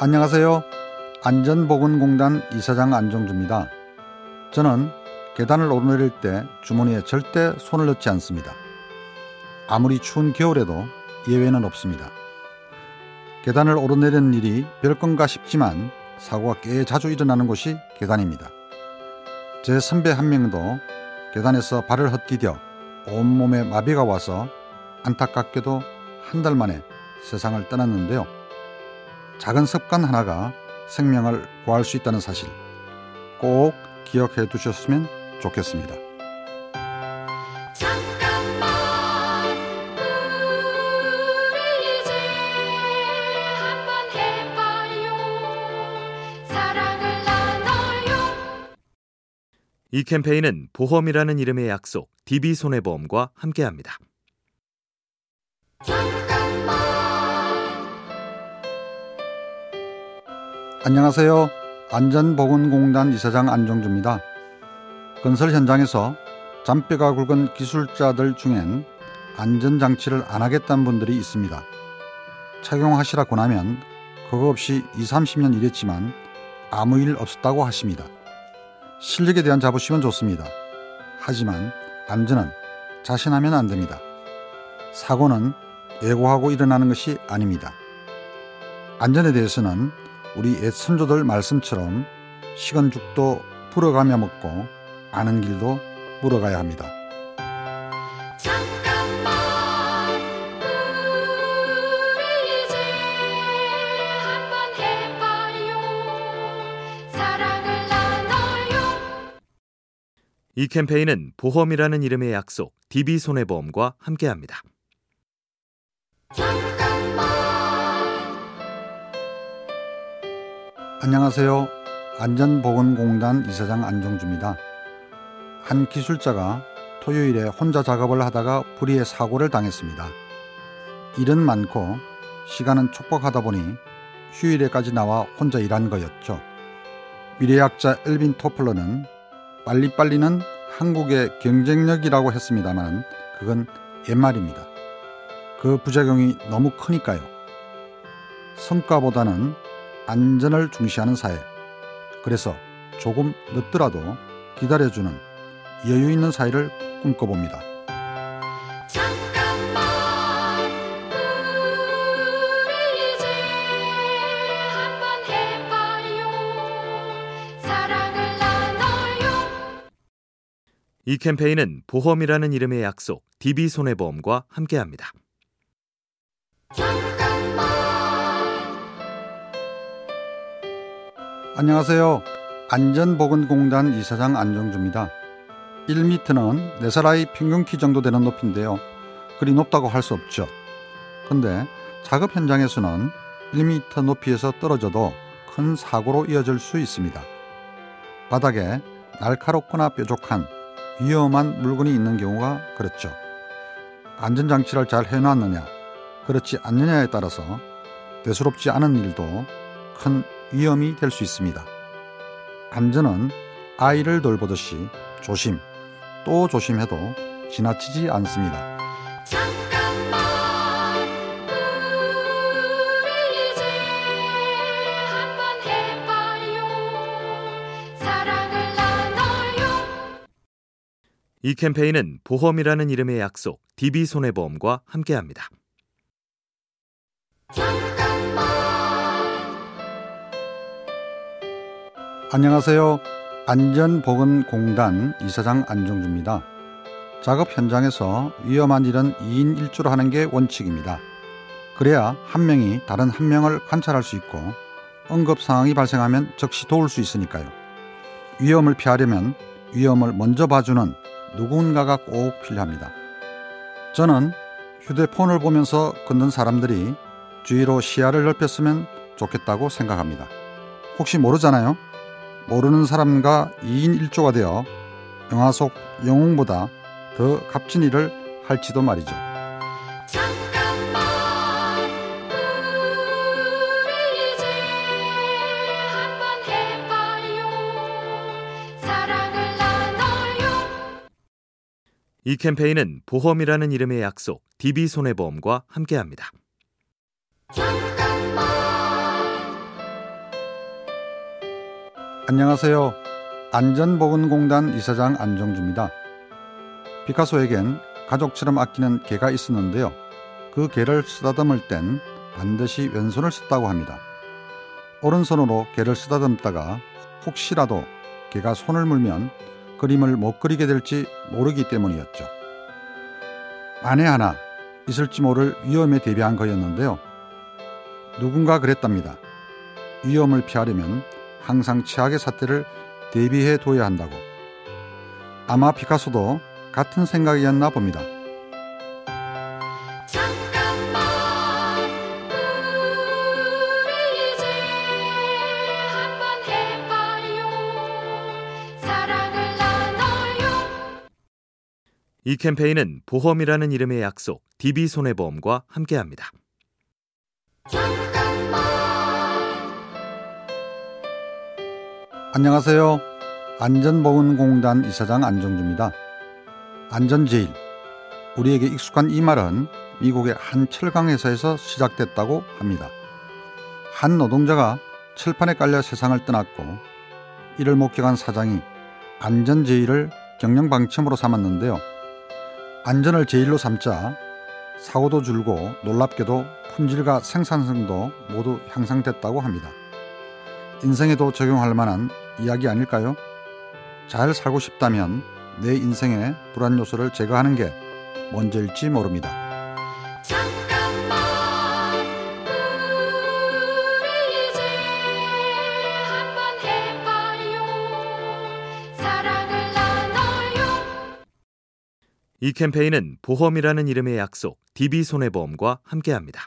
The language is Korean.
안녕하세요. 안전보건공단 이사장 안정주입니다. 저는 계단을 오르내릴 때 주머니에 절대 손을 넣지 않습니다. 아무리 추운 겨울에도 예외는 없습니다. 계단을 오르내리는 일이 별건가 싶지만 사고가 꽤 자주 일어나는 곳이 계단입니다. 제 선배 한 명도 계단에서 발을 헛디뎌 온몸에 마비가 와서 안타깝게도 한 달 만에 세상을 떠났는데요. 작은 습관 하나가 생명을 구할 수 있다는 사실 꼭 기억해 두셨으면 좋겠습니다. 잠깐만 우리 이제 한번 해봐요 사랑을 나눠요 이 캠페인은 보험이라는 이름의 약속 DB손해보험과 함께합니다. 안녕하세요. 안전보건공단 이사장 안정주입니다. 건설 현장에서 잔뼈가 굵은 기술자들 중엔 안전장치를 안 하겠다는 분들이 있습니다. 착용하시라 고 나면 그거 없이 2, 30년 일했지만 아무 일 없었다고 하십니다. 실력에 대한 자부심은 좋습니다. 하지만 안전은 자신하면 안 됩니다. 사고는 예고하고 일어나는 것이 아닙니다. 안전에 대해서는 우리 옛 선조들 말씀처럼 식은 죽도 불어가며 먹고 아는 길도 물어가야 합니다. 잠깐만 우리 이제 한번 해봐요 사랑을 나눠요 이 캠페인은 보험이라는 이름의 약속 DB손해보험과 함께합니다. 안녕하세요. 안전보건공단 이사장 안정주입니다. 한 기술자가 토요일에 혼자 작업을 하다가 불의의 사고를 당했습니다. 일은 많고 시간은 촉박하다 보니 휴일에까지 나와 혼자 일한 거였죠. 미래학자 엘빈 토플러는 빨리빨리는 한국의 경쟁력이라고 했습니다만 그건 옛말입니다. 그 부작용이 너무 크니까요. 성과보다는 안전을 중시하는 사회. 그래서 조금 늦더라도 기다려주는 여유 있는 사회를 꿈꿔봅니다. 잠깐만 우리 이제 한번 해봐요 사랑을 나눠요 이 캠페인은 보험이라는 이름의 약속 DB손해보험과 함께합니다. 안녕하세요. 안전보건공단 이사장 안정주입니다. 1m는 4살 아이 평균 키 정도 되는 높이인데요. 그리 높다고 할 수 없죠. 근데 작업 현장에서는 1m 높이에서 떨어져도 큰 사고로 이어질 수 있습니다. 바닥에 날카롭거나 뾰족한 위험한 물건이 있는 경우가 그렇죠. 안전장치를 잘 해놨느냐, 그렇지 않느냐에 따라서 대수롭지 않은 일도 큰 위험이 될 수 있습니다. 안전은 아이를 돌보듯이 조심, 또 조심해도 지나치지 않습니다. 잠깐만 우리 이제 한번 해봐요 사랑을 나눠요 이 캠페인은 보험이라는 이름의 약속 DB손해보험과 함께합니다. 안녕하세요. 안전보건공단 이사장 안정주입니다. 작업 현장에서 위험한 일은 2인 1조로 하는 게 원칙입니다. 그래야 한 명이 다른 한 명을 관찰할 수 있고 응급 상황이 발생하면 즉시 도울 수 있으니까요. 위험을 피하려면 위험을 먼저 봐주는 누군가가 꼭 필요합니다. 저는 휴대폰을 보면서 걷는 사람들이 주위로 시야를 넓혔으면 좋겠다고 생각합니다. 혹시 모르잖아요. 모르는 사람과 2인 1조가 되어 영화 속 영웅보다 더 값진 일을 할지도 말이죠. 잠깐만 우리 이제 한번 해봐요 사랑을 나눠요 이 캠페인은 보험이라는 이름의 약속 DB손해보험과 함께합니다. 안녕하세요. 안전보건공단 이사장 안정주입니다. 피카소에겐 가족처럼 아끼는 개가 있었는데요. 그 개를 쓰다듬을 땐 반드시 왼손을 썼다고 합니다. 오른손으로 개를 쓰다듬다가 혹시라도 개가 손을 물면 그림을 못 그리게 될지 모르기 때문이었죠. 만에 하나 있을지 모를 위험에 대비한 거였는데요. 누군가 그랬답니다. 위험을 피하려면 항상 최악의 사태를 대비해 둬야 한다고. 아마 피카소도 같은 생각이었나 봅니다. 잠깐만 우리 이제 한번 해봐요 사랑을 나눠요 이 캠페인은 보험이라는 이름의 약속 DB손해보험과 함께합니다. 잠깐 안녕하세요. 안전보건공단 이사장 안정주입니다. 안전제일. 우리에게 익숙한 이 말은 미국의 한 철강 회사에서 시작됐다고 합니다. 한 노동자가 철판에 깔려 세상을 떠났고 이를 목격한 사장이 안전제일을 경영 방침으로 삼았는데요. 안전을 제일로 삼자 사고도 줄고 놀랍게도 품질과 생산성도 모두 향상됐다고 합니다. 인생에도 적용할 만한 이야기 아닐까요? 잘 살고 싶다면 내 인생의 불안 요소를 제거하는 게 먼저일지 모릅니다. 잠깐만 우리 이제 한번 해봐요 사랑을 나눠요 이 캠페인은 보험이라는 이름의 약속 DB손해보험과 함께합니다.